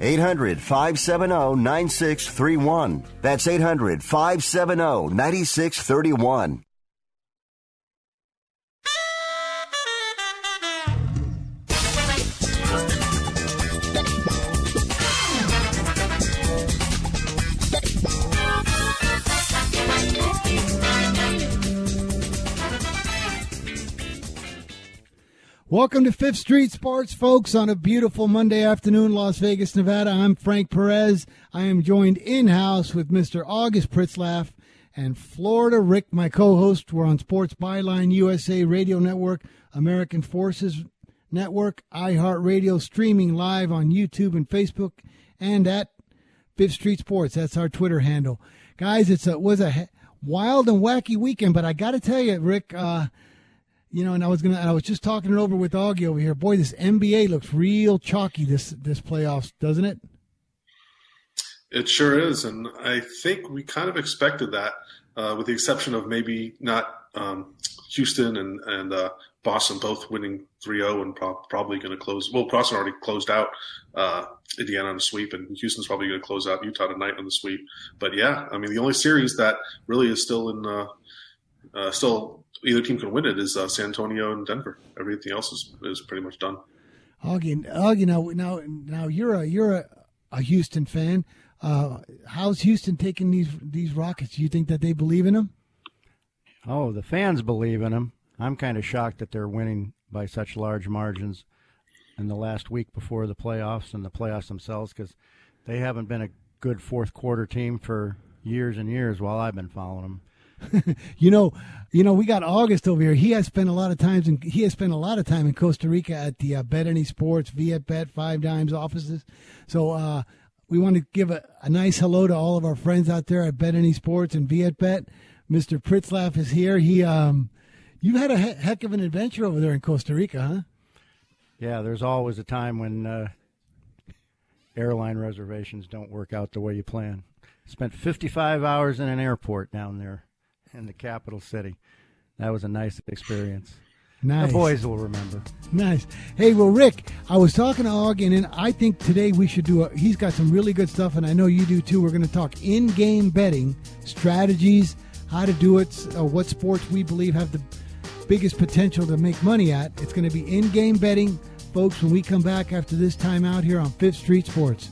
800 570 9631. That's 800 570 9631. Welcome to Fifth Street Sports, folks, on a beautiful Monday afternoon, Las Vegas, Nevada. I'm Frank Perez. I am joined in house with Mr. August Pritzlaff and Florida Rick, my co host. We're on Sports Byline USA Radio Network, American Forces Network, iHeartRadio, streaming live on YouTube and Facebook, and at Fifth Street Sports. That's our Twitter handle. Guys, it's a, was a wild and wacky weekend, but I got to tell you, Rick, uh, you know, and I was gonna, I was just talking it over with Augie over here. Boy, this NBA looks real chalky this this playoffs, doesn't it? It sure is, and I think we kind of expected that, uh, with the exception of maybe not um, Houston and and uh, Boston both winning 3-0 and pro- probably going to close. Well, Boston already closed out uh, Indiana on a sweep, and Houston's probably going to close out Utah tonight on the sweep. But yeah, I mean, the only series that really is still in, uh, uh, still either team can win it is uh, San Antonio and Denver. Everything else is, is pretty much done. Augie, Augie, now now now you're a you're a, a Houston fan. Uh, how's Houston taking these these Rockets? Do you think that they believe in them? Oh, the fans believe in them. I'm kind of shocked that they're winning by such large margins in the last week before the playoffs and the playoffs themselves because they haven't been a good fourth quarter team for years and years while I've been following them. you know, you know, we got August over here. He has spent a lot of times and he has spent a lot of time in Costa Rica at the uh, Bet Any Sports, Viet Bet, Five Dimes offices. So uh, we want to give a, a, nice hello to all of our friends out there at Bet Any Sports and Viet Bet. Mr. Pritzlaff is here. He, um, you've had a he- heck of an adventure over there in Costa Rica, huh? Yeah, there's always a time when uh, airline reservations don't work out the way you plan. Spent 55 hours in an airport down there in the capital city. That was a nice experience. Nice. The boys will remember. Nice. Hey, well, Rick, I was talking to Augie, and I think today we should do a. He's got some really good stuff, and I know you do too. We're going to talk in-game betting strategies, how to do it, uh, what sports we believe have the biggest potential to make money at. It's going to be in-game betting, folks. When we come back after this time out here on Fifth Street Sports.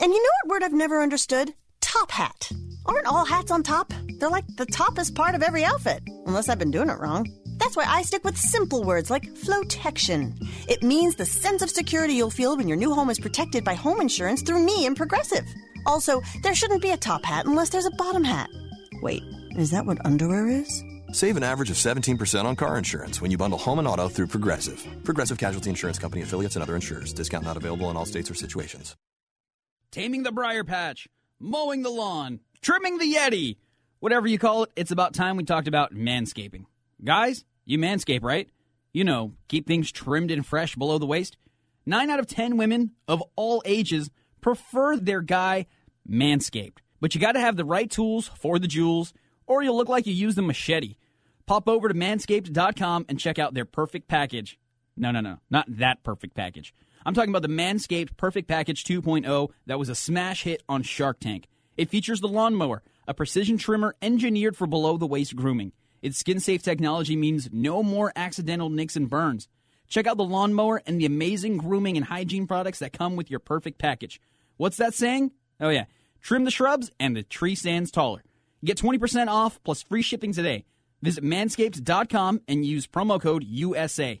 And you know what word I've never understood? Top hat. Aren't all hats on top? They're like the toppest part of every outfit, unless I've been doing it wrong. That's why I stick with simple words like flotection. It means the sense of security you'll feel when your new home is protected by home insurance through me and Progressive. Also, there shouldn't be a top hat unless there's a bottom hat. Wait, is that what underwear is? Save an average of 17% on car insurance when you bundle home and auto through Progressive. Progressive Casualty Insurance Company affiliates and other insurers. Discount not available in all states or situations. Taming the briar patch, mowing the lawn, trimming the Yeti. Whatever you call it, it's about time we talked about manscaping. Guys, you manscape, right? You know, keep things trimmed and fresh below the waist. Nine out of ten women of all ages prefer their guy manscaped. But you got to have the right tools for the jewels, or you'll look like you used a machete. Pop over to manscaped.com and check out their perfect package. No, no, no, not that perfect package. I'm talking about the Manscaped Perfect Package 2.0 that was a smash hit on Shark Tank. It features the lawnmower, a precision trimmer engineered for below the waist grooming. Its skin safe technology means no more accidental nicks and burns. Check out the lawnmower and the amazing grooming and hygiene products that come with your perfect package. What's that saying? Oh, yeah. Trim the shrubs and the tree stands taller. Get 20% off plus free shipping today. Visit manscaped.com and use promo code USA.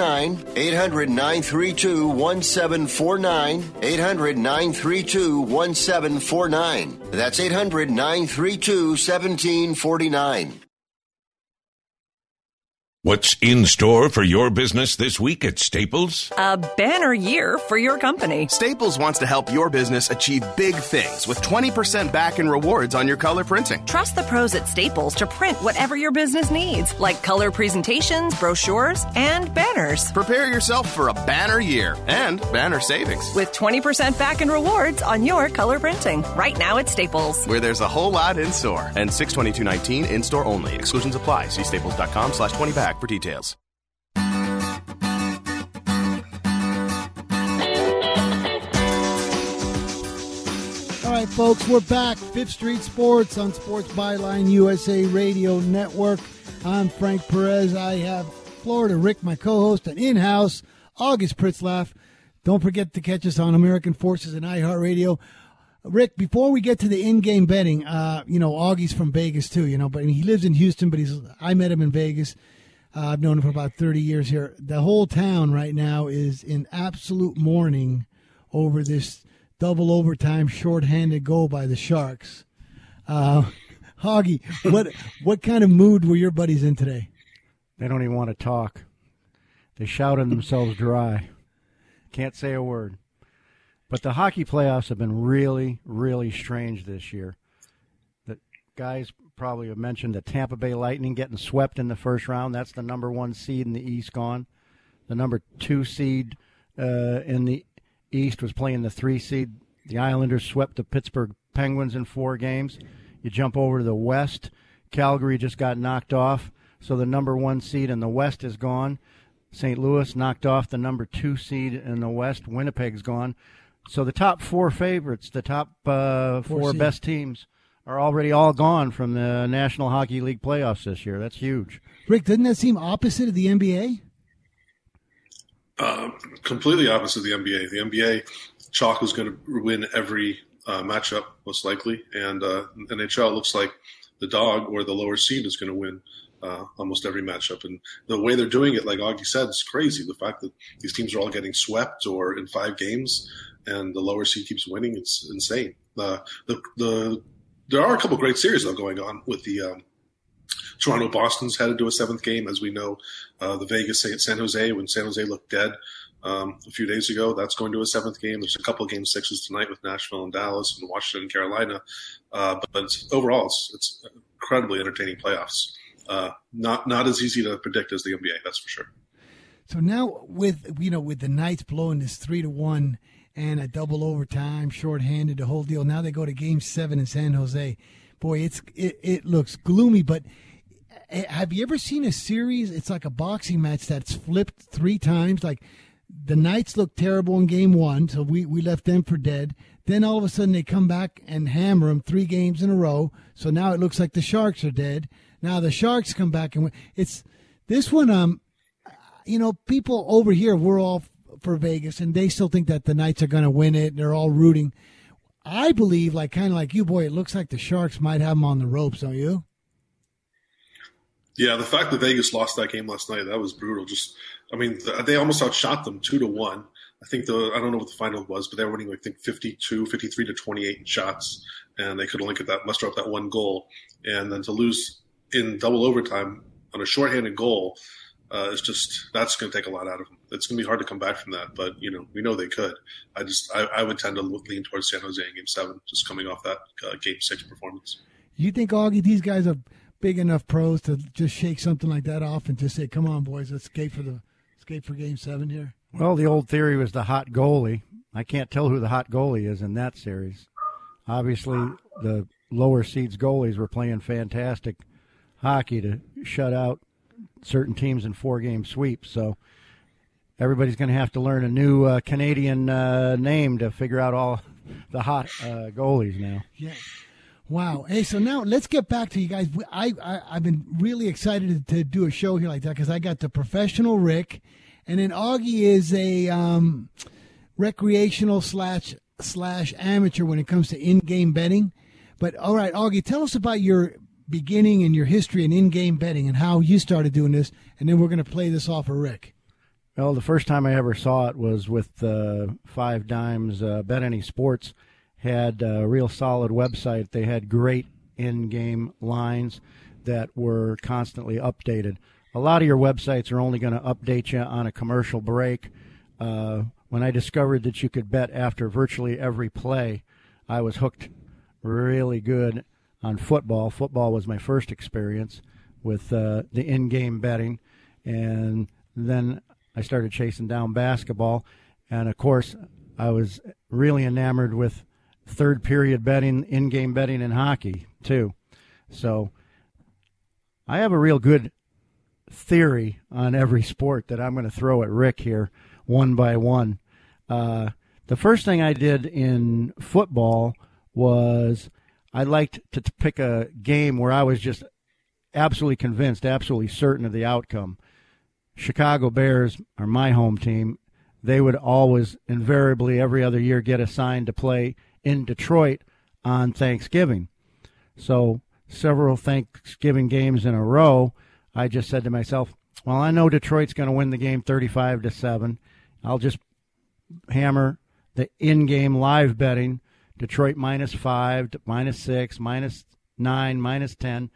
800 932 1749. 800 932 1749. That's 800 932 1749. What's in store for your business this week at Staples? A banner year for your company. Staples wants to help your business achieve big things with 20% back in rewards on your color printing. Trust the pros at Staples to print whatever your business needs, like color presentations, brochures, and banners. Prepare yourself for a banner year and banner savings. With 20% back in rewards on your color printing. Right now at Staples. Where there's a whole lot in store. And 62219 in store only. Exclusions apply. See staples.com slash 20 back for details. All right, folks, we're back. Fifth Street Sports on Sports Byline USA Radio Network. I'm Frank Perez. I have Florida Rick, my co-host, and in-house August Pritzlaff. Don't forget to catch us on American Forces and iHeartRadio. Rick, before we get to the in-game betting, uh, you know, Augie's from Vegas too, you know, but he lives in Houston, but he's I met him in Vegas. Uh, I've known him for about 30 years here. The whole town right now is in absolute mourning over this double overtime shorthanded goal by the Sharks. Uh, Augie, what what kind of mood were your buddies in today? They don't even want to talk. They shouted themselves dry. Can't say a word. But the hockey playoffs have been really, really strange this year. The guys probably have mentioned the Tampa Bay Lightning getting swept in the first round. That's the number one seed in the East gone. The number two seed uh, in the East was playing the three seed. The Islanders swept the Pittsburgh Penguins in four games. You jump over to the West. Calgary just got knocked off, so the number one seed in the West is gone. St. Louis knocked off the number two seed in the West. Winnipeg's gone. So the top four favorites, the top uh, four, Four best teams, are already all gone from the National Hockey League playoffs this year. That's huge. Rick, doesn't that seem opposite of the NBA? Uh, completely opposite of the NBA. The NBA, chalk is going to win every uh, matchup most likely, and uh, NHL looks like the dog or the lower seed is going to win uh, almost every matchup. And the way they're doing it, like Augie said, is crazy. The fact that these teams are all getting swept or in five games, and the lower seed keeps winning, it's insane. The the, the there are a couple great series though going on with the. Um, Toronto Boston's headed to a seventh game, as we know. Uh, the Vegas San Jose, when San Jose looked dead um, a few days ago, that's going to a seventh game. There's a couple of game sixes tonight with Nashville and Dallas and Washington and Carolina. Uh, but, but it's, overall, it's, it's incredibly entertaining playoffs. Uh, not not as easy to predict as the NBA, that's for sure. So now with you know with the Knights blowing this three to one and a double overtime, shorthanded, the whole deal. Now they go to Game Seven in San Jose. Boy, it's it, it looks gloomy. But eh, have you ever seen a series? It's like a boxing match that's flipped three times. Like the Knights looked terrible in Game One, so we we left them for dead. Then all of a sudden they come back and hammer them three games in a row. So now it looks like the Sharks are dead. Now the Sharks come back and win. It's this one. Um, you know, people over here we're all for Vegas, and they still think that the Knights are going to win it. They're all rooting. I believe, like kind of like you, boy. It looks like the Sharks might have them on the ropes, don't you? Yeah, the fact that Vegas lost that game last night, that was brutal. Just, I mean, they almost outshot them two to one. I think the, I don't know what the final was, but they were winning, I think 52, 53 to 28 in shots. And they could only get that, muster up that one goal. And then to lose in double overtime on a shorthanded goal, uh, is just, that's going to take a lot out of them. It's going to be hard to come back from that, but, you know, we know they could. I just, I, I would tend to lean towards San Jose in game seven, just coming off that uh, game six performance. You think, Augie, these guys are big enough pros to just shake something like that off and just say, "Come on, boys, let's skate for the skate for Game Seven here"? Well, the old theory was the hot goalie. I can't tell who the hot goalie is in that series. Obviously, the lower seeds goalies were playing fantastic hockey to shut out certain teams in four game sweeps. So everybody's going to have to learn a new uh, Canadian uh, name to figure out all the hot uh, goalies now. Yeah. Wow. Hey, so now let's get back to you guys. I, I I've been really excited to, do a show here like that because I got the professional Rick, and then Augie is a um, recreational slash slash amateur when it comes to in-game betting. But all right, Augie, tell us about your beginning and your history in in-game betting and how you started doing this, and then we're going to play this off of Rick. Well, the first time I ever saw it was with uh, Five Dimes uh, Bet Any Sports had a real solid website. They had great in-game lines that were constantly updated. A lot of your websites are only going to update you on a commercial break. Uh, when I discovered that you could bet after virtually every play, I was hooked really good on football. Football was my first experience with uh, the in-game betting, and then I started chasing down basketball, and of course, I was really enamored with third period betting, in game betting in hockey, too. So I have a real good theory on every sport that I'm going to throw at Rick here, one by one. Uh, the first thing I did in football was I liked to pick a game where I was just absolutely convinced, absolutely certain of the outcome. Chicago Bears are my home team. They would always, invariably, every other year get assigned to play in Detroit on Thanksgiving. So several Thanksgiving games in a row, I just said to myself, well, I know Detroit's going to win the game 35 to 7. I'll just hammer the in-game live betting Detroit minus 5, minus 6, minus 9, minus 10.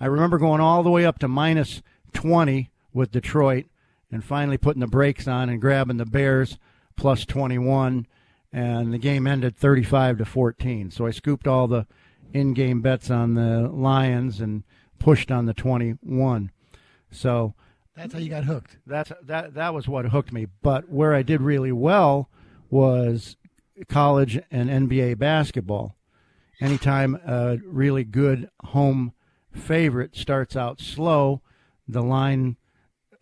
I remember going all the way up to minus 20 with Detroit and finally putting the brakes on and grabbing the Bears plus 21 and the game ended 35 to 14. So I scooped all the in-game bets on the Lions and pushed on the 21. So that's how you got hooked. That's that that was what hooked me. But where I did really well was college and NBA basketball. Anytime a really good home favorite starts out slow, the line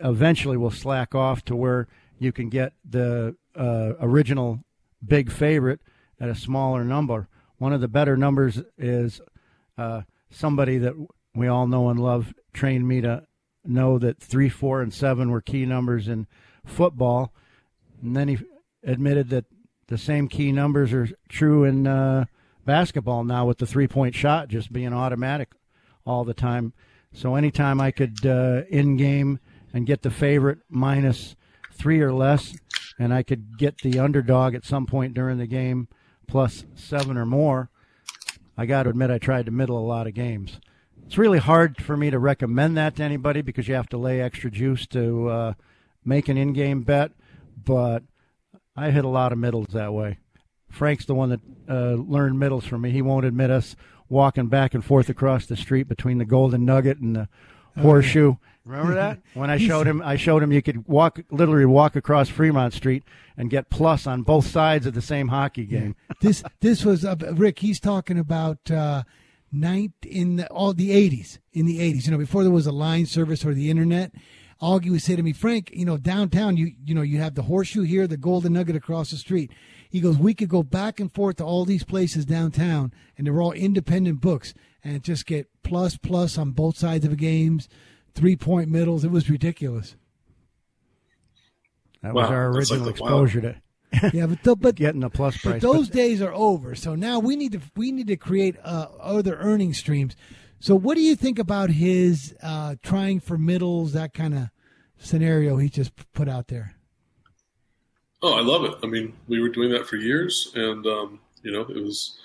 eventually will slack off to where you can get the uh, original big favorite at a smaller number. One of the better numbers is uh, somebody that we all know and love trained me to know that three, four, and seven were key numbers in football. And then he admitted that the same key numbers are true in uh, basketball now with the three point shot just being automatic all the time. So anytime I could uh, in game and get the favorite minus three or less, and I could get the underdog at some point during the game plus seven or more, I got to admit I tried to middle a lot of games. It's really hard for me to recommend that to anybody because you have to lay extra juice to uh, make an in-game bet, but I hit a lot of middles that way. Frank's the one that uh, learned middles from me. He won't admit us walking back and forth across the street between the Golden Nugget and the Horseshoe. Remember that when I showed him? I showed him you could walk, literally walk across Fremont Street and get plus on both sides of the same hockey game. this this was uh, Rick. He's talking about uh, night in the, all the eighties. In the eighties, you know, before there was a line service or the internet. Augie would say to me, Frank, you know, downtown, you you know, you have the horseshoe here, the Golden Nugget across the street. He goes, we could go back and forth to all these places downtown, and they're all independent books, and just get plus plus on both sides of the games three point middles. It was ridiculous. That was our original like exposure to. yeah, but the, but getting a plus price. But those but, days are over. So now we need to we need to create uh, other earning streams. So, what do you think about his uh, trying for middles, that kind of scenario he just put out there? Oh, I love it. I mean, we were doing that for years, and um, you know, it was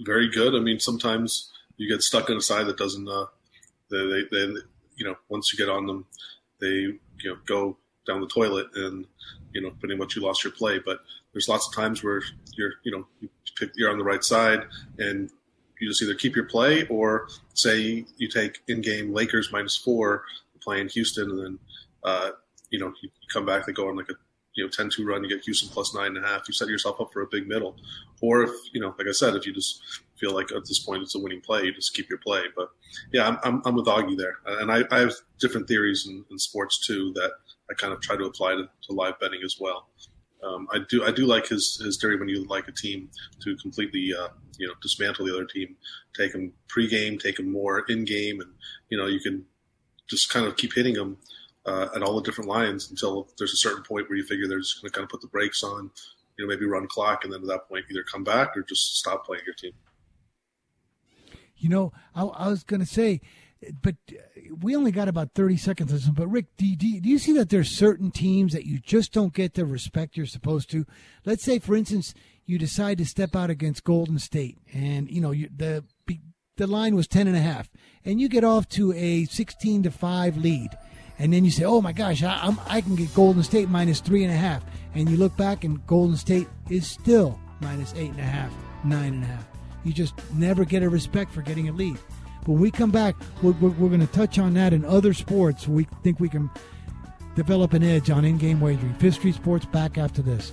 very good. I mean, sometimes you get stuck on a side that doesn't. Uh, they, they, they, you know, once you get on them, they you know go down the toilet, and you know, pretty much you lost your play. But there's lots of times where you're, you know, you pick, you're on the right side, and you just either keep your play or say you take in-game Lakers minus four playing Houston, and then uh, you know you come back, they go on like a you know 10-2 run, you get Houston plus nine and a half. You set yourself up for a big middle, or if you know, like I said, if you just feel like at this point it's a winning play, you just keep your play. But yeah, I'm I'm, I'm with Augie there, and I, I have different theories in, in, sports too that I kind of try to apply to, to live betting as well. Um, I do I do like his his theory when you like a team to completely uh, you know dismantle the other team, take them pregame, take them more in game, and you know you can just kind of keep hitting them uh, at all the different lines until there's a certain point where you figure they're just going to kind of put the brakes on, you know, maybe run clock, and then at that point either come back or just stop playing your team. You know, I, I was going to say, but we only got about 30 seconds this. But Rick, do you, do you, see that there's certain teams that you just don't get the respect you're supposed to? Let's say, for instance, you decide to step out against Golden State, and you know you, the the line was 10 and a half, and you get off to a 16 to five lead and then you say, "Oh my gosh, I, I'm, I can get Golden State minus three and a half," and you look back and Golden State is still minus eight and a half, nine and a half. You just never get a respect for getting a lead. But we come back, we're, we're, we're going to touch on that in other sports. We think we can develop an edge on in-game wagering. Fifth Street Sports back after this.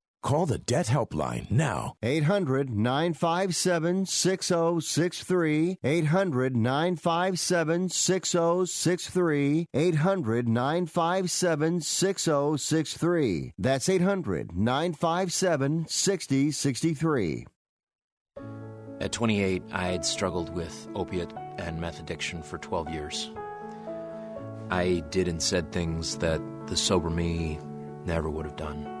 Call the Debt Helpline now. 800 957 6063. 800 957 6063. 800 957 6063. That's 800 957 6063. At 28, I had struggled with opiate and meth addiction for 12 years. I did and said things that the sober me never would have done.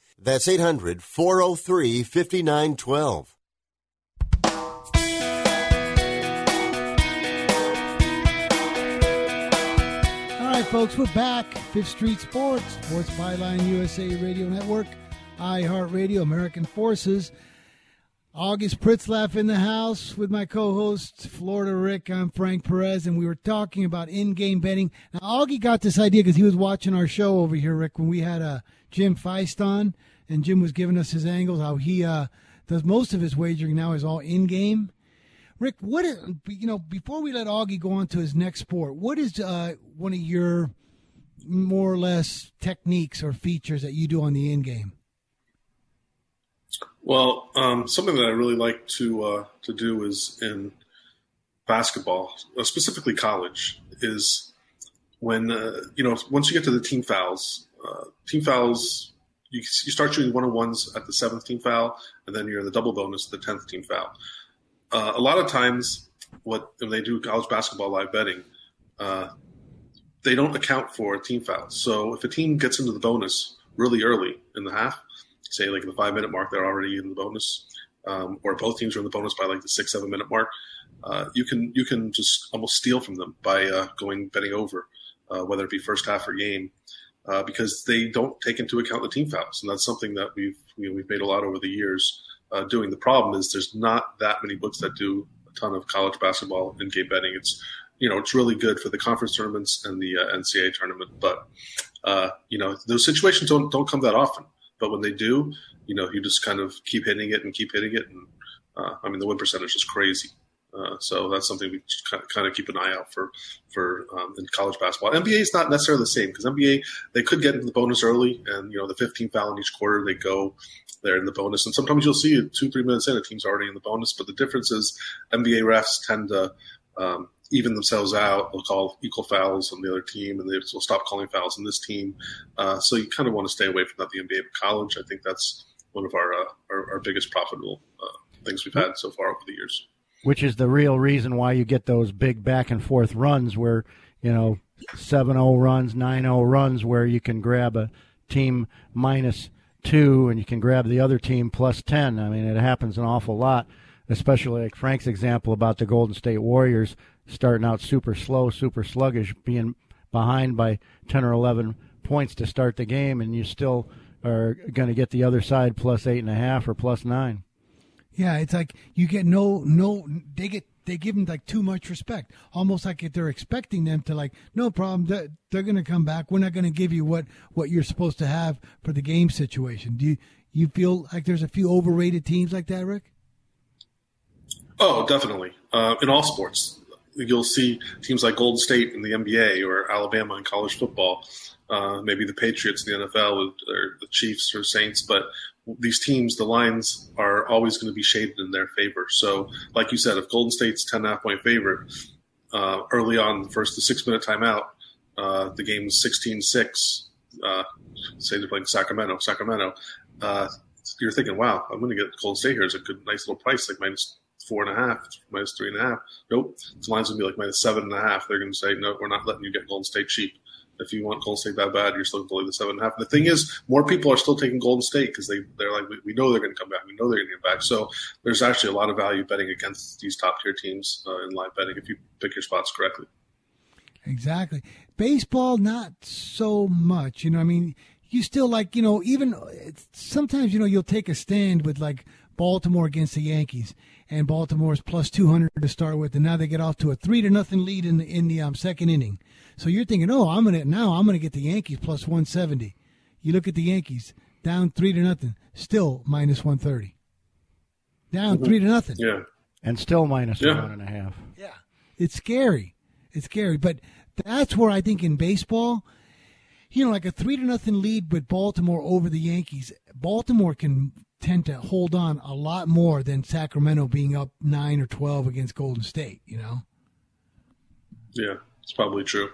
That's 800 403 5912. All right, folks, we're back. Fifth Street Sports, Sports Byline USA Radio Network, iHeartRadio, American Forces. August Pritzlaff in the house with my co-host Florida Rick. I'm Frank Perez, and we were talking about in-game betting. Now, Augie got this idea because he was watching our show over here, Rick, when we had uh, Jim Feist on, and Jim was giving us his angles. How he uh, does most of his wagering now is all in-game. Rick, what is, you know? Before we let Augie go on to his next sport, what is uh, one of your more or less techniques or features that you do on the in-game? Well, um, something that I really like to uh, to do is in basketball, uh, specifically college, is when uh, you know once you get to the team fouls, uh, team fouls you, you start shooting one on ones at the seventh team foul, and then you're in the double bonus at the tenth team foul. Uh, a lot of times, what when they do college basketball live betting, uh, they don't account for team fouls. So if a team gets into the bonus really early in the half, say like the five minute mark, they're already in the bonus, um, or both teams are in the bonus by like the six seven minute mark. Uh, you can you can just almost steal from them by uh, going betting over, uh, whether it be first half or game, uh, because they don't take into account the team fouls, and that's something that we've you know, we've made a lot over the years uh, doing. The problem is there's not that many books that do a ton of college basketball in game betting. It's you know it's really good for the conference tournaments and the uh, NCAA tournament, but you know those situations don't don't come that often. But when they do, you know, you just kind of keep hitting it and keep hitting it. And uh, I mean, the win percentage is crazy. Uh, so that's something we kind of keep an eye out for for um, in college basketball. NBA is not necessarily the same because NBA they could get into the bonus early, and you know the 15 foul in each quarter they go there in the bonus, and sometimes you'll see two three minutes in a team's already in the bonus. But the difference is NBA refs tend to um, even themselves out. They'll call equal fouls on the other team, and they will stop calling fouls on this team. Uh, so you kind of want to stay away from that. The NBA but college, I think that's one of our uh, our, our, biggest profitable uh, things we've had so far over the years. Which is the real reason why you get those big back and forth runs where you know 7-0 runs, 9-0 runs, where you can grab a team minus two and you can grab the other team plus 10. I mean, it happens an awful lot especially like Frank's example about the Golden State Warriors starting out super slow, super sluggish, being behind by 10 or 11 points to start the game, and you still are going to get the other side plus eight and a half or plus nine. Yeah, it's like you get no, no, they get, they give them like too much respect, almost like if they're expecting them to like, no problem, they're, they're going to come back. We're not going to give you what what you're supposed to have for the game situation. Do you you feel like there's a few overrated teams like that, Rick? Oh, definitely. Uh, in all sports, you'll see teams like Golden State in the NBA or Alabama in college football, uh, maybe the Patriots in the NFL or the Chiefs or Saints, but these teams, the lines are always going to be shaded in their favor. So, like you said, if Golden State's 10 and a half point favorite uh, early on, first the six minute timeout, uh, the game is 16 6, uh, say they're playing Sacramento, Sacramento, uh, you're thinking, wow, I'm going to get Golden State here. It's a good, nice little price, like minus four and a half, minus three and a half. Nope. The line's going to be like minus seven and a half. They're going to say, no, we're not letting you get Golden State cheap. If you want Golden State that bad, you're still going to the seven and a half. The thing is, more people are still taking Golden State because they, they're like, we, we know they're going to come back. We know they're going to get back. So there's actually a lot of value betting against these top tier teams uh, in live betting if you pick your spots correctly. Exactly. Baseball, not so much. You know, I mean, you still like, you know, even sometimes, you know, you'll take a stand with like Baltimore against the Yankees and Baltimore's plus 200 to start with, and now they get off to a three to nothing lead in the, in the um, second inning. So you're thinking, oh, I'm gonna now I'm gonna get the Yankees plus 170. You look at the Yankees down three to nothing, still minus 130. Down mm-hmm. three to nothing. Yeah, and still minus yeah. one and a half. Yeah, it's scary. It's scary, but that's where I think in baseball, you know, like a three to nothing lead with Baltimore over the Yankees, Baltimore can tend to hold on a lot more than Sacramento being up nine or twelve against Golden State. You know. Yeah, it's probably true,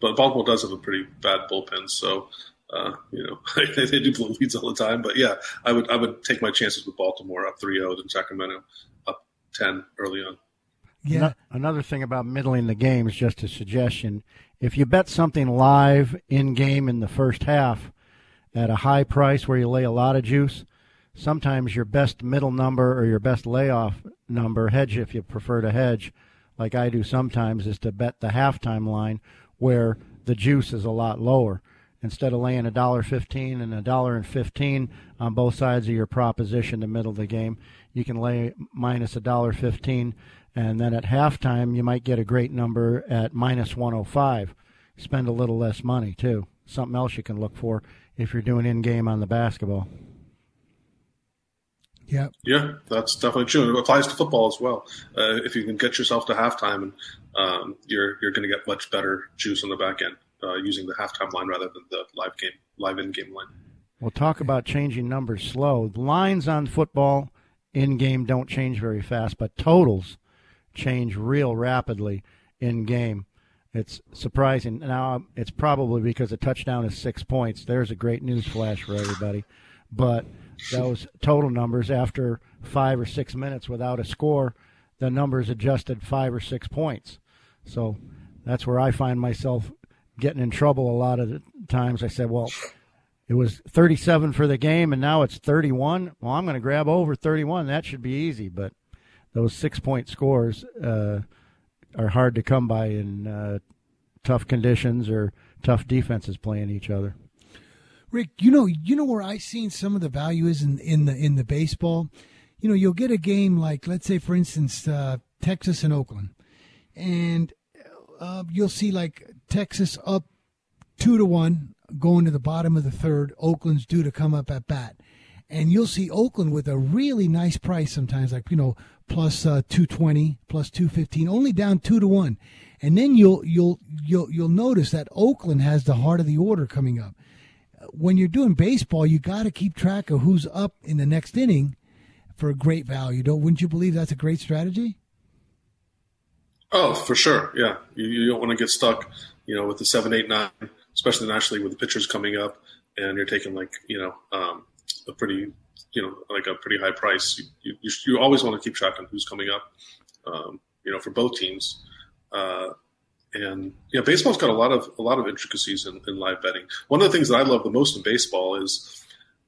but Baltimore does have a pretty bad bullpen, so uh, you know they, they do blow leads all the time. But yeah, I would I would take my chances with Baltimore up 3-0 than Sacramento up ten early on. Yeah. Another thing about middling the game is just a suggestion. If you bet something live in game in the first half at a high price where you lay a lot of juice, sometimes your best middle number or your best layoff number, hedge if you prefer to hedge, like I do sometimes, is to bet the halftime line where the juice is a lot lower. Instead of laying a dollar fifteen and a dollar and fifteen on both sides of your proposition the middle of the game, you can lay minus a dollar fifteen, and then at halftime you might get a great number at minus one hundred five. Spend a little less money too. Something else you can look for if you're doing in game on the basketball. Yeah. Yeah, that's definitely true. It applies to football as well. Uh, if you can get yourself to halftime, and um, you're you're going to get much better juice on the back end uh, using the halftime line rather than the live game, live in game line. We'll talk about changing numbers slow. The lines on football in game don't change very fast, but totals change real rapidly in game. It's surprising. Now, it's probably because a touchdown is six points. There's a great news flash for everybody. But those total numbers, after five or six minutes without a score, the numbers adjusted five or six points. So that's where I find myself getting in trouble a lot of the times. I said, well, it was 37 for the game and now it's 31. Well, I'm going to grab over 31. That should be easy. But those six point scores uh, are hard to come by in uh, tough conditions or tough defenses playing each other. Rick, you know, you know where I seen some of the value is in in the in the baseball. You know, you'll get a game like, let's say, for instance, uh, Texas and Oakland, and uh, you'll see like Texas up two to one going to the bottom of the third. Oakland's due to come up at bat, and you'll see Oakland with a really nice price sometimes, like you know, plus uh, two twenty, plus two fifteen, only down two to one, and then you'll you'll you'll you'll notice that Oakland has the heart of the order coming up when you're doing baseball, you got to keep track of who's up in the next inning for a great value. Don't wouldn't you believe that's a great strategy? Oh, for sure. Yeah, you, you don't want to get stuck, you know, with the seven, eight, nine, especially nationally with the pitchers coming up, and you're taking like you know um, a pretty, you know, like a pretty high price. You, you, you always want to keep track on who's coming up, um, you know, for both teams. Uh, and yeah, baseball's got a lot of a lot of intricacies in, in, live betting. One of the things that I love the most in baseball is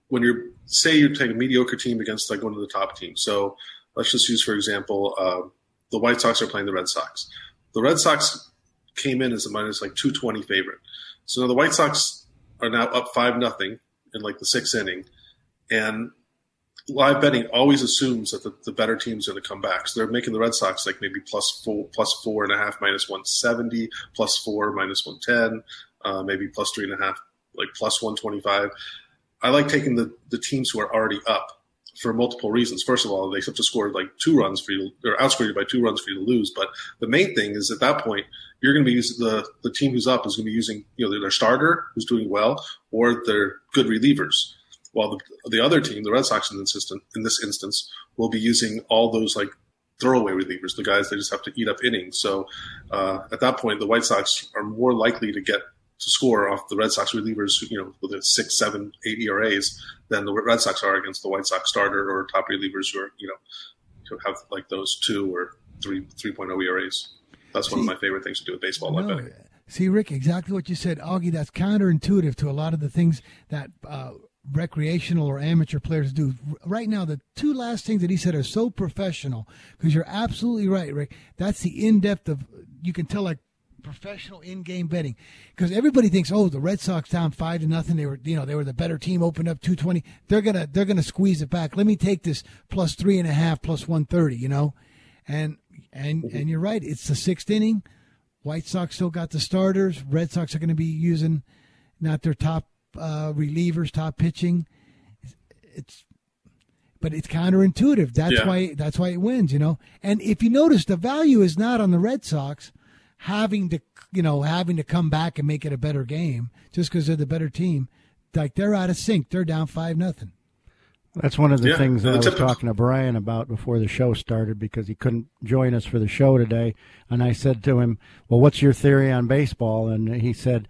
when you're say you're take a mediocre team against like one of the top teams. So let's just use for example, uh, the White Sox are playing the Red Sox. The Red Sox came in as a minus like two twenty favorite. So now the White Sox are now up five nothing in like the sixth inning, and live betting always assumes that the, the better team's going to come back. So they're making the Red Sox like maybe plus four, plus four and a half, minus 170, plus four, minus 110, uh, maybe plus three and a half, like plus 125. I like taking the, the teams who are already up for multiple reasons. First of all, they have to score like two runs for you, or outscore you by two runs for you to lose. But the main thing is at that point, you're going to be using the, the team who's up is going to be using, you know, their starter who's doing well or their good relievers while the, the other team, the Red Sox in this, instance, in this instance, will be using all those like throwaway relievers, the guys they just have to eat up innings. So uh, at that point, the White Sox are more likely to get to score off the Red Sox relievers, you know, with a six, seven, eight ERAs than the Red Sox are against the White Sox starter or top relievers who are, you know, who have like those two or three 3.0 ERAs. That's one of my favorite things to do with baseball. No, betting. See, Rick, exactly what you said, Augie. That's counterintuitive to a lot of the things that uh, recreational or amateur players do. Right now, the two last things that he said are so professional because you're absolutely right, Rick. That's the in depth of, you can tell like professional in-game betting. Because everybody thinks oh the red sox down five to nothing. They were you know they were the better team opened up 220 they're gonna they're gonna squeeze it back. Let me take this plus three and a half plus 130 you know? And and mm-hmm. and you're right. It's the sixth inning. White sox still got the starters. Red sox are going to be using not their top uh, relievers, top pitching. It's but it's counterintuitive. That's yeah. why that's why it wins, you know. And if you notice, the value is not on the Red Sox having to, you know, having to come back and make it a better game just because they're the better team. Like they're out of sync. They're down five nothing. That's one of the yeah, things that I was talking to Brian about before the show started because he couldn't join us for the show today. And I said to him, "Well, what's your theory on baseball?" And he said,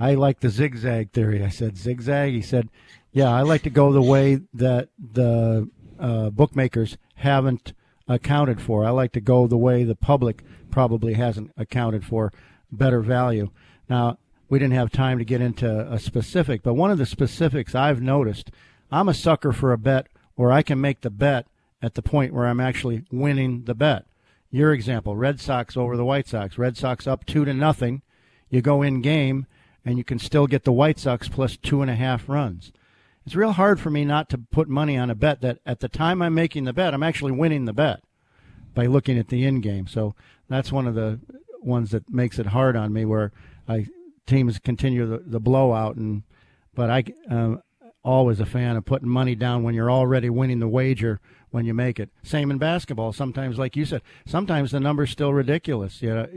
I like the zigzag theory. I said, zigzag? He said, yeah, I like to go the way that the uh, bookmakers haven't accounted for. I like to go the way the public probably hasn't accounted for better value. Now, we didn't have time to get into a specific, but one of the specifics I've noticed, I'm a sucker for a bet where I can make the bet at the point where I'm actually winning the bet. Your example, Red Sox over the White Sox. Red Sox up two to nothing. You go in game and you can still get the White Sox plus two and a half runs. It's real hard for me not to put money on a bet that at the time I'm making the bet, I'm actually winning the bet by looking at the end game. So that's one of the ones that makes it hard on me where I teams continue the, the blowout and but I uh, always a fan of putting money down when you're already winning the wager when you make it. Same in basketball. Sometimes, like you said, sometimes the number's still ridiculous. You know,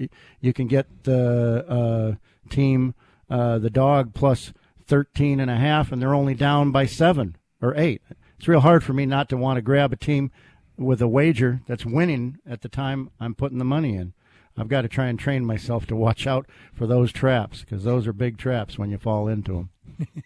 you can get the uh, team, uh, the dog, plus 13 and a half, and they're only down by seven or eight. It's real hard for me not to want to grab a team with a wager that's winning at the time I'm putting the money in. I've got to try and train myself to watch out for those traps because those are big traps when you fall into them.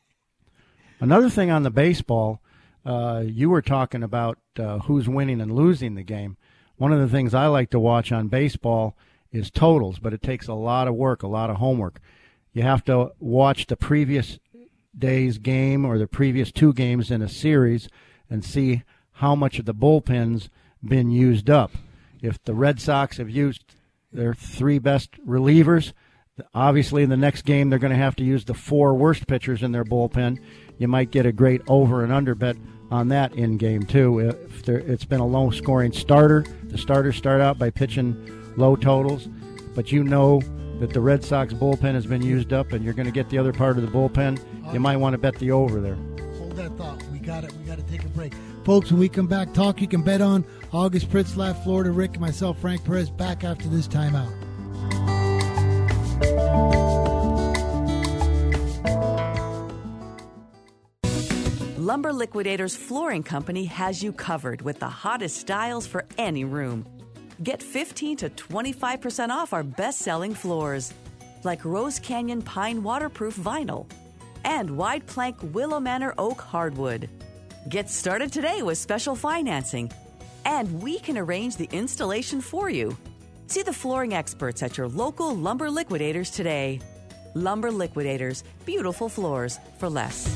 Another thing on the baseball, uh, you were talking about uh, who's winning and losing the game. One of the things I like to watch on baseball is totals, but it takes a lot of work, a lot of homework. You have to watch the previous day's game or the previous two games in a series and see how much of the bullpen's been used up. If the Red Sox have used their three best relievers, obviously in the next game they're going to have to use the four worst pitchers in their bullpen you might get a great over and under bet on that in game too. If there, it's been a low scoring starter, the starters start out by pitching low totals, but you know that the Red Sox bullpen has been used up and you're going to get the other part of the bullpen, you might want to bet the over there. Hold that thought. We got it. We got to take a break. Folks, when we come back, talk you can bet on August Pritzlaff, Florida Rick, and myself, Frank Perez, back after this timeout. Lumber Liquidators Flooring Company has you covered with the hottest styles for any room. Get 15 to 25% off our best selling floors, like Rose Canyon Pine Waterproof Vinyl and Wide Plank Willow Manor Oak Hardwood. Get started today with special financing, and we can arrange the installation for you. See the flooring experts at your local Lumber Liquidators today. Lumber Liquidators, beautiful floors for less.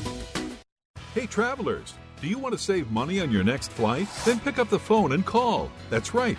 Hey, travelers, do you want to save money on your next flight? Then pick up the phone and call. That's right,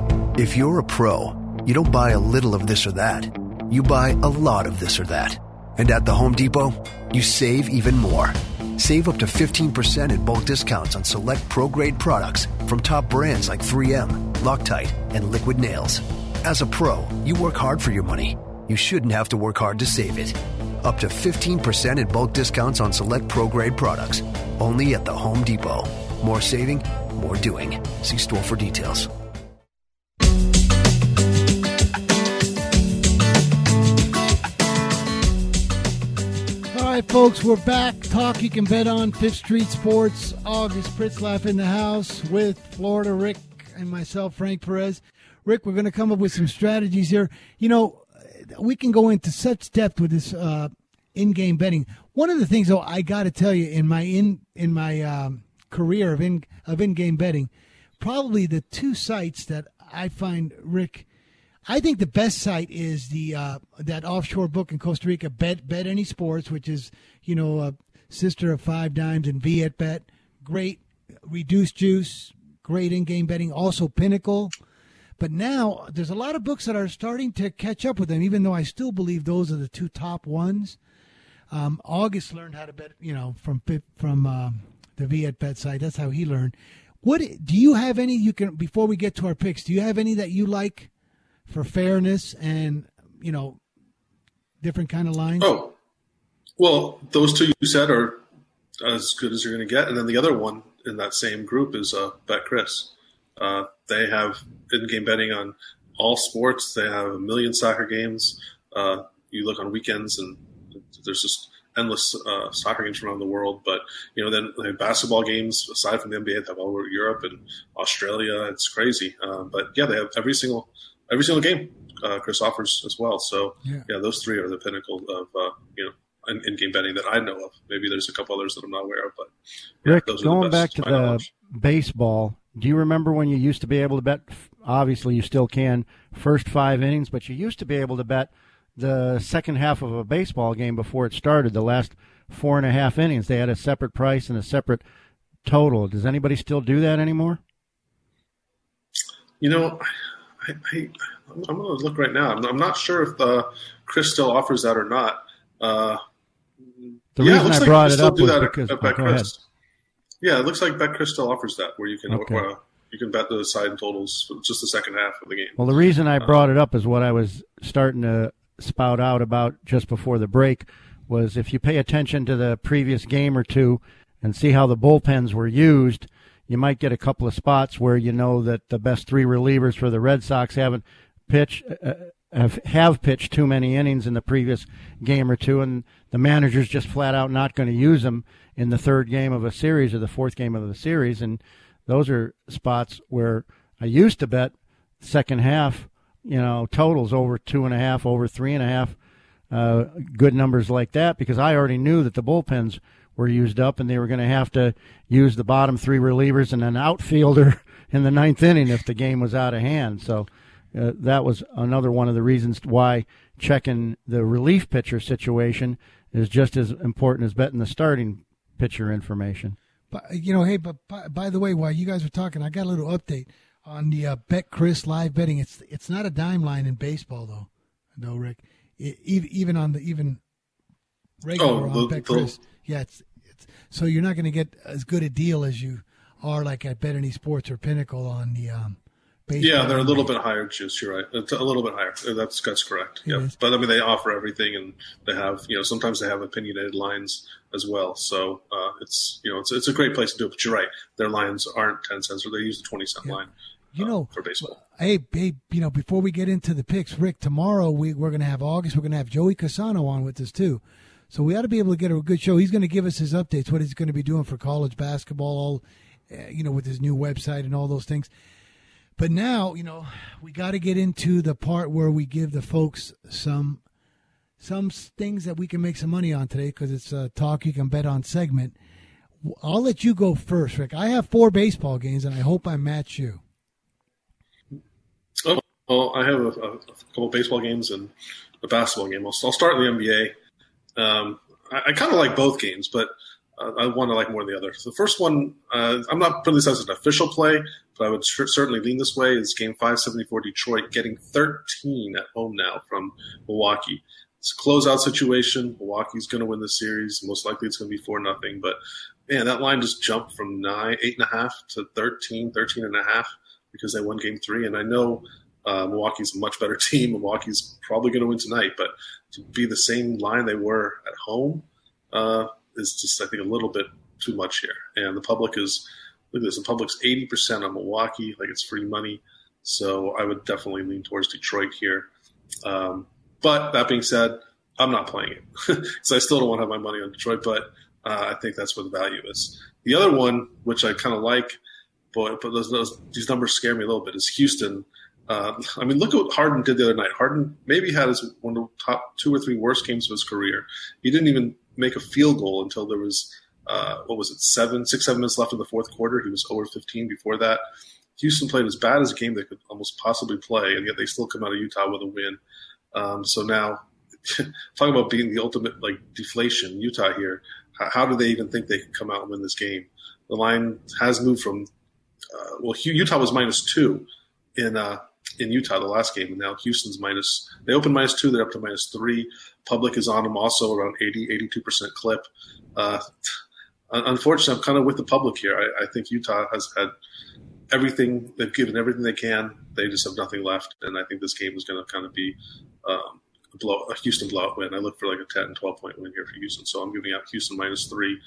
If you're a pro, you don't buy a little of this or that. You buy a lot of this or that. And at the Home Depot, you save even more. Save up to 15% in bulk discounts on select pro grade products from top brands like 3M, Loctite, and Liquid Nails. As a pro, you work hard for your money you shouldn't have to work hard to save it. Up to 15% in bulk discounts on select pro grade products. Only at the Home Depot. More saving, more doing. See store for details. Right, folks, we're back. Talk you can bet on Fifth Street Sports. August Pritzlaff in the house with Florida Rick and myself, Frank Perez. Rick, we're going to come up with some strategies here. You know, we can go into such depth with this uh, in-game betting. One of the things, though, I got to tell you, in my in in my um, career of in of in-game betting, probably the two sites that I find Rick. I think the best site is the uh, that offshore book in Costa Rica, Bet Bet Any Sports, which is you know a sister of Five Dimes and Viet Bet. Great reduced juice, great in-game betting. Also Pinnacle. But now there's a lot of books that are starting to catch up with them, even though I still believe those are the two top ones. Um, August learned how to bet, you know, from from uh, the Viet Bet site. That's how he learned. What do you have any you can before we get to our picks? Do you have any that you like for fairness and you know different kind of lines? Oh, well, those two you said are as good as you're going to get, and then the other one in that same group is uh, BetCRIS. Uh, they have in-game betting on all sports. They have a million soccer games. Uh, you look on weekends, and there's just endless uh, soccer games around the world. But you know, then they have basketball games aside from the NBA. They have all over Europe and Australia. It's crazy. Uh, but yeah, they have every single every single game. Uh, Chris offers as well. So yeah. yeah. those three are the pinnacle of uh, you know in, in-game betting that I know of. Maybe there's a couple others that I'm not aware of, but yeah, Rick, going back best to the knowledge. baseball, do you remember when you used to be able to bet? Obviously, you still can first five innings, but you used to be able to bet the second half of a baseball game before it started. The last four and a half innings, they had a separate price and a separate total. Does anybody still do that anymore? You know, I, I, I'm going to look right now. I'm, I'm not sure if uh, Chris still offers that or not. Uh, The yeah, it reason looks I like brought it up do was that at- because at oh. Yeah, it looks like BetCRIS still offers that, where you can Okay. uh, you can bet the side totals for just the second half of the game. Well, the reason I Uh, brought it up is what I was starting to spout out about just before the break was if you pay attention to the previous game or two and see how the bullpens were used, you might get a couple of spots where you know that the best three relievers for the Red Sox haven't pitched uh, have have pitched too many innings in the previous game or two, and the manager's just flat out not going to use them in the third game of a series or the fourth game of the series, and those are spots where I used to bet second half, you know, totals over two and a half, over three and a half, uh, good numbers like that because I already knew that the bullpens were used up and they were going to have to use the bottom three relievers and an outfielder in the ninth inning if the game was out of hand. So uh, that was another one of the reasons why checking the relief pitcher situation is just as important as betting the starting pitcher information. But you know, hey, but by, by the way, while you guys were talking, I got a little update on the uh, BetCRIS live betting. It's it's not a dime line in baseball though. No, Rick. It, even even on the even regular Oh, on the- Bet the- Chris, yeah. It's, it's so you're not going to get as good a deal as you are like at Bet Any Sports or Pinnacle on the um. Baseball Yeah, they're a little bit higher juice. You're right. It's a little bit higher. That's that's correct. Yeah, but I mean they offer everything, and they have you know sometimes they have opinionated lines as well. So uh, it's you know it's it's a great place to do it. But you're right. Their lines aren't ten cents, or they use the twenty cent line You know, for baseball. Hey, hey, you know, before we get into the picks, Rick, tomorrow we, we're going to have August. We're going to have Joey Casano on with us, too. So we ought to be able to get a good show. He's going to give us his updates, what he's going to be doing for college basketball, all, uh, you know, with his new website and all those things. But now, you know, we got to get into the part where we give the folks some some things that we can make some money on today because it's a talk you can bet on segment. I'll let you go first, Rick. I have four baseball games, and I hope I match you. Oh, well, I have a, a, couple baseball games and a basketball game. I'll, I'll start in the NBA. Um, I, I kind of like both games, but uh, I one I like more than the other. So the first one, uh, I'm not putting this as an official play, but I would cer- certainly lean this way. Is Game 574 Detroit getting 13 at home now from Milwaukee. It's a closeout situation. Milwaukee's going to win the series. Most likely, it's going to be four nothing. But man, that line just jumped from nine, eight and a half to 13, 13 and a half because they won Game Three. And I know Uh, Milwaukee's a much better team. Milwaukee's probably going to win tonight, but to be the same line they were at home uh, is just, I think, a little bit too much here. And the public is, look at this, the public's 80% on Milwaukee, like it's free money. So I would definitely lean towards Detroit here. Um, but that being said, I'm not playing it. so I still don't want to have my money on Detroit, but uh, I think that's where the value is. The other one, which I kind of like, but, but those, those, these numbers scare me a little bit, is Houston. Uh, I mean, look at what Harden did the other night. Harden maybe had his one of the top two or three worst games of his career. He didn't even make a field goal until there was uh, what was it seven, six, seven minutes left in the fourth quarter. He was over 15 before that. Houston played as bad as a game they could almost possibly play, and yet they still come out of Utah with a win. Um, so now, talking about being the ultimate like deflation, Utah here. How, how, do they even think they can come out and win this game? The line has moved from uh, well, Utah was minus two in uh, in Utah the last game, and now Houston's minus. They opened minus two, they're up to minus three. Public is on them also around 80, 82 percent clip. Uh, unfortunately, I'm kind of with the public here. I, I think Utah has had everything they've given everything they can. They just have nothing left, and I think this game is going to kind of be um, a, blow, a Houston blowout win. I look for like a 10, 12 point win here for Houston, so I'm giving out Houston minus three.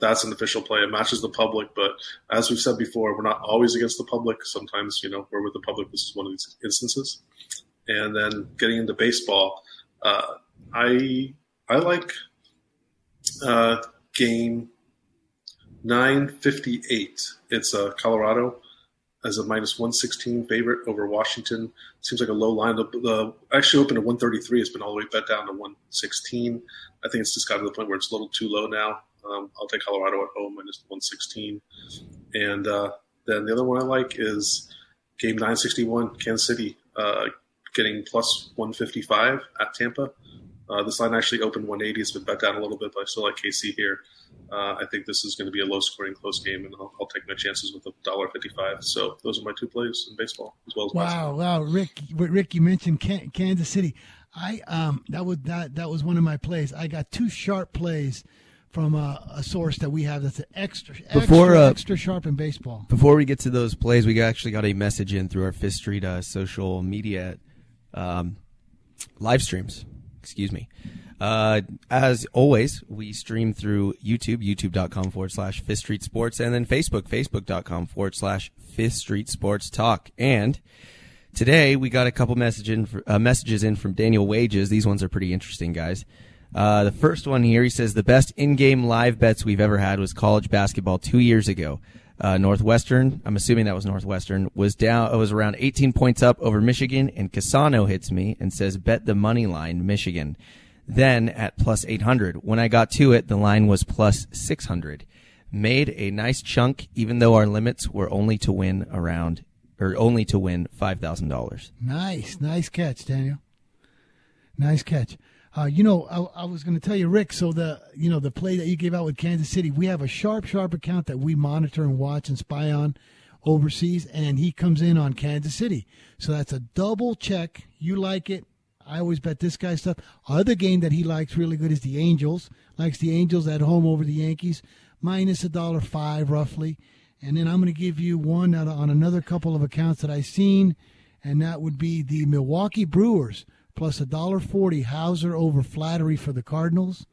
That's an official play. It matches the public, but as we've said before, we're not always against the public. Sometimes, you know, we're with the public. This is one of these instances. And then getting into baseball, uh, I I like uh, game 958. It's uh, Colorado as a minus 116 favorite over Washington. Seems like a low line. The, the actually opened at 133. It's been all the way bet down to 116. I think it's just got to the point where it's a little too low now. Um, I'll take Colorado at home minus 116. And uh, then the other one I like is game 961, Kansas City uh, getting plus 155 at Tampa. Uh, this line actually opened 180. It's been bet down a little bit, but I still like KC here. Uh, I think this is going to be a low scoring, close game, and I'll, I'll take my chances with a dollar fifty-five. So those are my two plays in baseball as well as wow, basketball. wow, Rick, Rick, you mentioned Kansas City. I um that was that that was one of my plays. I got two sharp plays from a, a source that we have that's extra before, extra, uh, extra sharp in baseball. Before we get to those plays, we actually got a message in through our Fifth Street uh, social media um, live streams. Excuse me. Uh, as always, we stream through YouTube, youtube.com forward slash Fifth Street Sports, and then Facebook, facebook.com forward slash Fifth Street Sports Talk. And today we got a couple message in, uh, messages in from Daniel Wages. These ones are pretty interesting, guys. Uh, the first one here, he says the best in-game live bets we've ever had was college basketball two years ago. Uh, Northwestern, I'm assuming that was Northwestern, was down. It was around 18 points up over Michigan, and Casano hits me and says bet the money line Michigan then at plus 800. When I got to it, the line was plus 600. Made a nice chunk, even though our limits were only to win around, or only to win $5,000. Nice, nice catch, Daniel. Nice catch. Uh, you know, I, I was going to tell you, Rick. So the you know the play that you gave out with Kansas City, we have a sharp, sharp account that we monitor and watch and spy on overseas, and he comes in on Kansas City. So that's a double check. You like it, I always bet this guy stuff. Other game that he likes really good is the Angels. Likes the Angels at home over the Yankees, minus a dollar five roughly. And then I'm going to give you one on another couple of accounts that I've seen, and that would be the Milwaukee Brewers plus a dollar forty Houser over Flaherty for the Cardinals.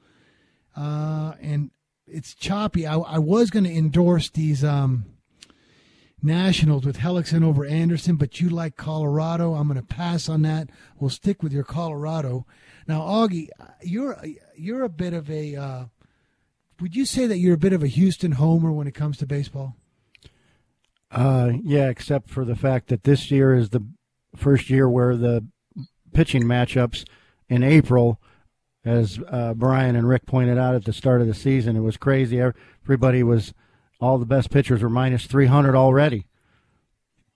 Uh, and it's choppy. I, I was going to endorse these. Um, Nationals with Hellickson over Anderson, but you like Colorado. I'm going to pass on that. We'll stick with your Colorado. Now, Augie, you're you're a bit of a. Uh, would you say that you're a bit of a Houston homer when it comes to baseball? Uh, yeah, except for the fact that this year is the first year where the pitching matchups in April, as uh, Brian and Rick pointed out at the start of the season, it was crazy. Everybody was all the best pitchers were minus 300 already.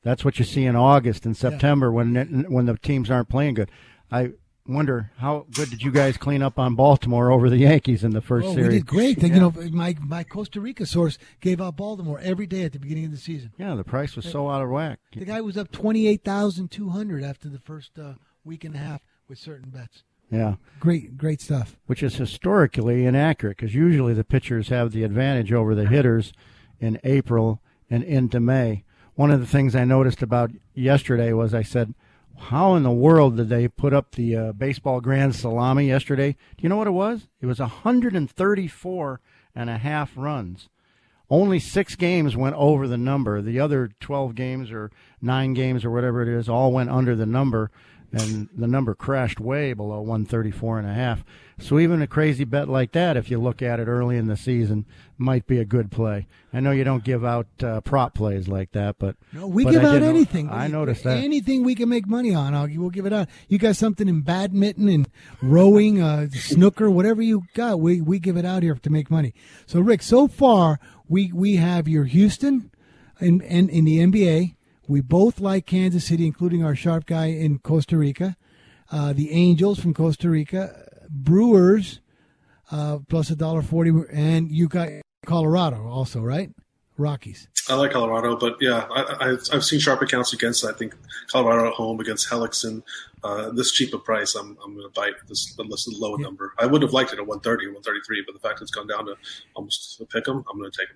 That's what you see in August and September yeah. when when the teams aren't playing good. I wonder how good did you guys clean up on Baltimore over the Yankees in the first oh, series? We did great. Yeah. You know, my my Costa Rica source gave out Baltimore every day at the beginning of the season. Yeah, the price was so out of whack. The guy was up twenty eight thousand two hundred after the first uh, week and a half with certain bets. Yeah. Great, great stuff. Which is historically inaccurate because usually the pitchers have the advantage over the hitters in April and into May. One of the things I noticed about yesterday was I said, how in the world did they put up the uh, baseball grand salami yesterday? Do you know what it was? It was 134 and a half runs. Only six games went over the number. The other 12 games or nine games or whatever it is all went under the number and the number crashed way below 134 and a half. So even a crazy bet like that, if you look at it early in the season, might be a good play. I know you don't give out uh, prop plays like that, but no, we but give I out anything. I noticed that. anything we can make money on, Augie, we'll give it out. You got something in badminton and rowing, uh, snooker, whatever you got, we we give it out here to make money. So Rick, so far we we have your Houston, and and in the NBA. We both like Kansas City, including our sharp guy in Costa Rica, uh, the Angels from Costa Rica, Brewers uh, plus a dollar forty, and you got Colorado also, right? Rockies. I like Colorado, but yeah, I, I've, I've seen sharp accounts against. I think Colorado at home against Hellickson, uh, this cheap a price, I'm, I'm going to bite this, this low number. I would have liked it at 130, 133, but the fact it's gone down to almost a pick 'em, I'm going to take it.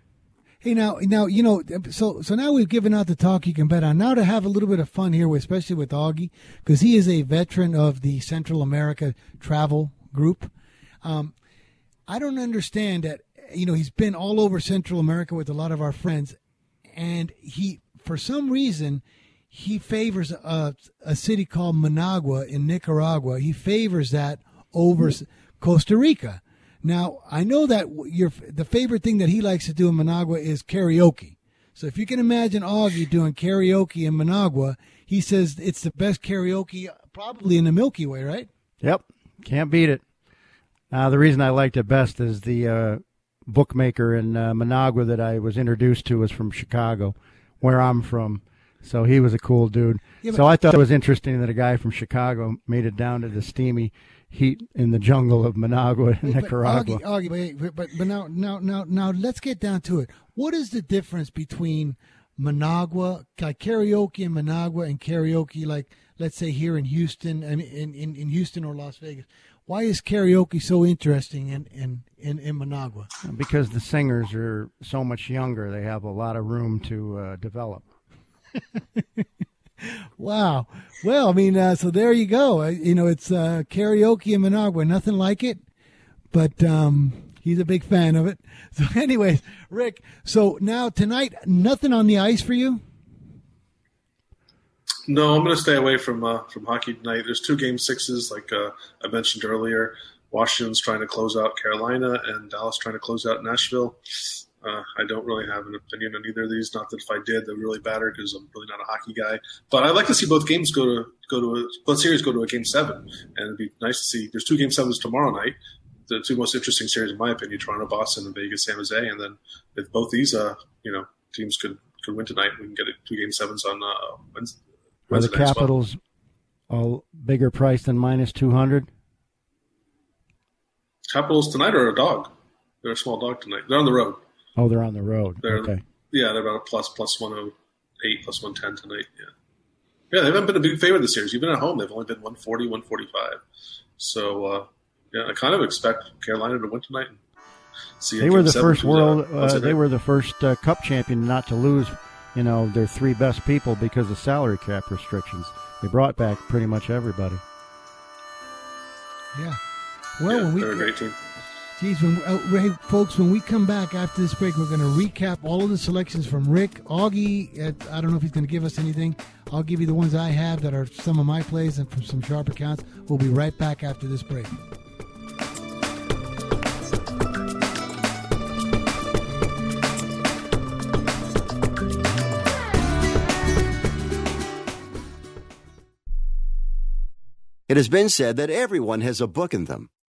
Hey, now, now you know, so so now we've given out the talk you can bet on. Now to have a little bit of fun here, especially with Augie, because he is a veteran of the Central America travel group. Um, I don't understand that. You know, he's been all over Central America with a lot of our friends, and he, for some reason, he favors a, a city called Managua in Nicaragua. He favors that over Costa Rica. Now, I know that your the favorite thing that he likes to do in Managua is karaoke. So if you can imagine Augie doing karaoke in Managua, he says it's the best karaoke probably in the Milky Way, right? Yep, can't beat it. Uh, the reason I liked it best is the uh, bookmaker in uh, Managua that I was introduced to was from Chicago, where I'm from. So he was a cool dude. Yeah, so I thought it was interesting that a guy from Chicago made it down to the steamy heat in the jungle of Managua, Hey, Nicaragua. But, but, but but now now now now let's get down to it. What is the difference between Managua, like karaoke in Managua, and karaoke like let's say here in Houston, I mean, in, in in Houston or Las Vegas? Why is karaoke so interesting in in in, in Managua? because the singers are so much younger, they have a lot of room to uh, develop. Wow. Well, I mean, uh, so there you go. You know, it's uh, karaoke in Managua. Nothing like it, but um, he's a big fan of it. So, anyways, Rick. So now tonight, nothing on the ice for you. No, I'm going to stay away from uh, from hockey tonight. There's two game sixes, like uh, I mentioned earlier. Washington's trying to close out Carolina, and Dallas trying to close out Nashville. Uh, I don't really have an opinion on either of these. Not that if I did, they're really better because I'm really not a hockey guy. But I'd like to see both games go to go to a, both series go to a game seven, and it'd be nice to see. There's two game sevens tomorrow night. The two most interesting series, in my opinion, Toronto, Boston, and Vegas, San Jose. And then if both these, uh, you know, teams could could win tonight, we can get two game sevens on uh, Wednesday. Are the as well. Capitals a bigger price than minus 200? Capitals tonight are a dog. They're a small dog tonight. They're on the road. Oh, they're on the road. They're okay. yeah, they're about plus plus one oh eight, plus one ten tonight. Yeah. Yeah, they haven't been a big favorite this series. Even at home, they've only been 140, 145. So uh, yeah, I kind of expect Carolina to win tonight. And see They were the first world. out Uh, they were the first uh, Cup champion not to lose. You know their three best people because of salary cap restrictions. They brought back pretty much everybody. Yeah. Well, Yeah, when we they're a great team. Geez, when, uh, folks, when we come back after this break, we're going to recap all of the selections from Rick. Augie, I don't know if he's going to give us anything. I'll give you the ones I have that are some of my plays and from some sharp accounts. We'll be right back after this break. It has been said that everyone has a book in them.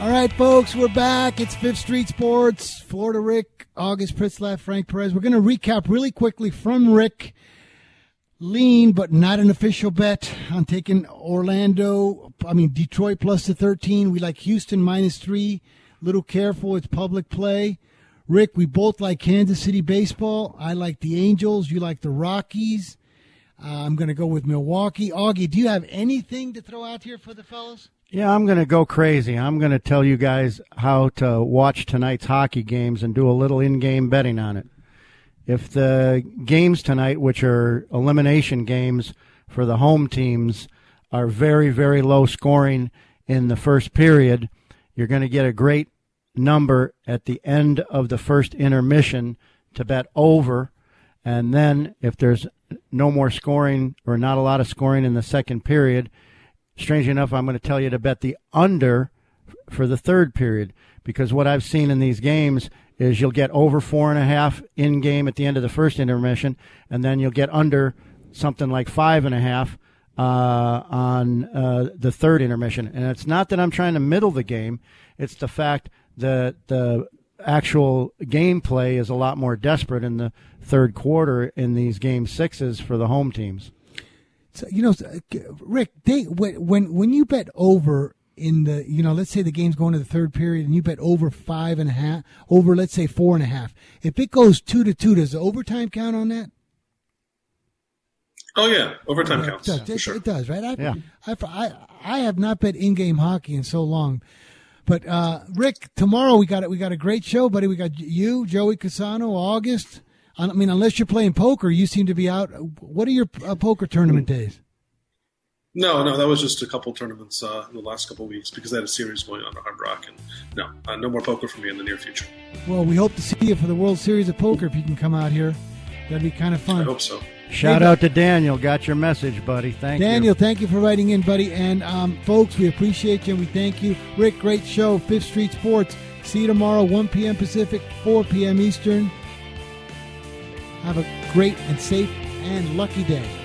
All right, folks, we're back. It's Fifth Street Sports, Florida Rick, August Pritzlaff, Frank Perez. We're going to recap really quickly from Rick. Lean, but not an official bet on taking Orlando. I mean, Detroit plus the 13. We like Houston minus three. Little careful. It's public play. Rick, we both like Kansas City baseball. I like the Angels. You like the Rockies. Uh, I'm going to go with Milwaukee. Augie, do you have anything to throw out here for the fellas? Yeah, I'm going to go crazy. I'm going to tell you guys how to watch tonight's hockey games and do a little in game betting on it. If the games tonight, which are elimination games for the home teams, are very, very low scoring in the first period, you're going to get a great number at the end of the first intermission to bet over. And then if there's no more scoring or not a lot of scoring in the second period, Strangely enough, I'm going to tell you to bet the under for the third period because what I've seen in these games is you'll get over four and a half in game at the end of the first intermission, and then you'll get under something like five and a half uh, on uh, the third intermission. And it's not that I'm trying to middle the game; it's the fact that the actual gameplay is a lot more desperate in the third quarter in these game sixes for the home teams. So, you know, Rick, they when when you bet over in the you know let's say the game's going to the third period and you bet over five and a half over let's say four and a half if it goes two to two does the overtime count on that? Oh yeah. Overtime yeah, counts it does, it, sure. it does right? I, yeah. I, I, I have not bet in-game hockey in so long. But uh, rick tomorrow we got it we got a great show buddy. We got you joey casano august I mean, unless you're playing poker, you seem to be out. What are your uh, poker tournament days? No, no, that was just a couple tournaments uh, in the last couple weeks because they had a series going on at Hard Rock, and no, uh, no more poker for me in the near future. Well, we hope to see you for the World Series of Poker if you can come out here. That'd be kind of fun. I hope so. Shout hey, out to Daniel. Got your message, buddy. Thank Daniel, you. Daniel, thank you for writing in, buddy. And um, folks, we appreciate you and we thank you. Rick, great show. Fifth Street Sports. See you tomorrow, 1 p.m. Pacific, 4 p.m. Eastern. Have a great and safe and lucky day.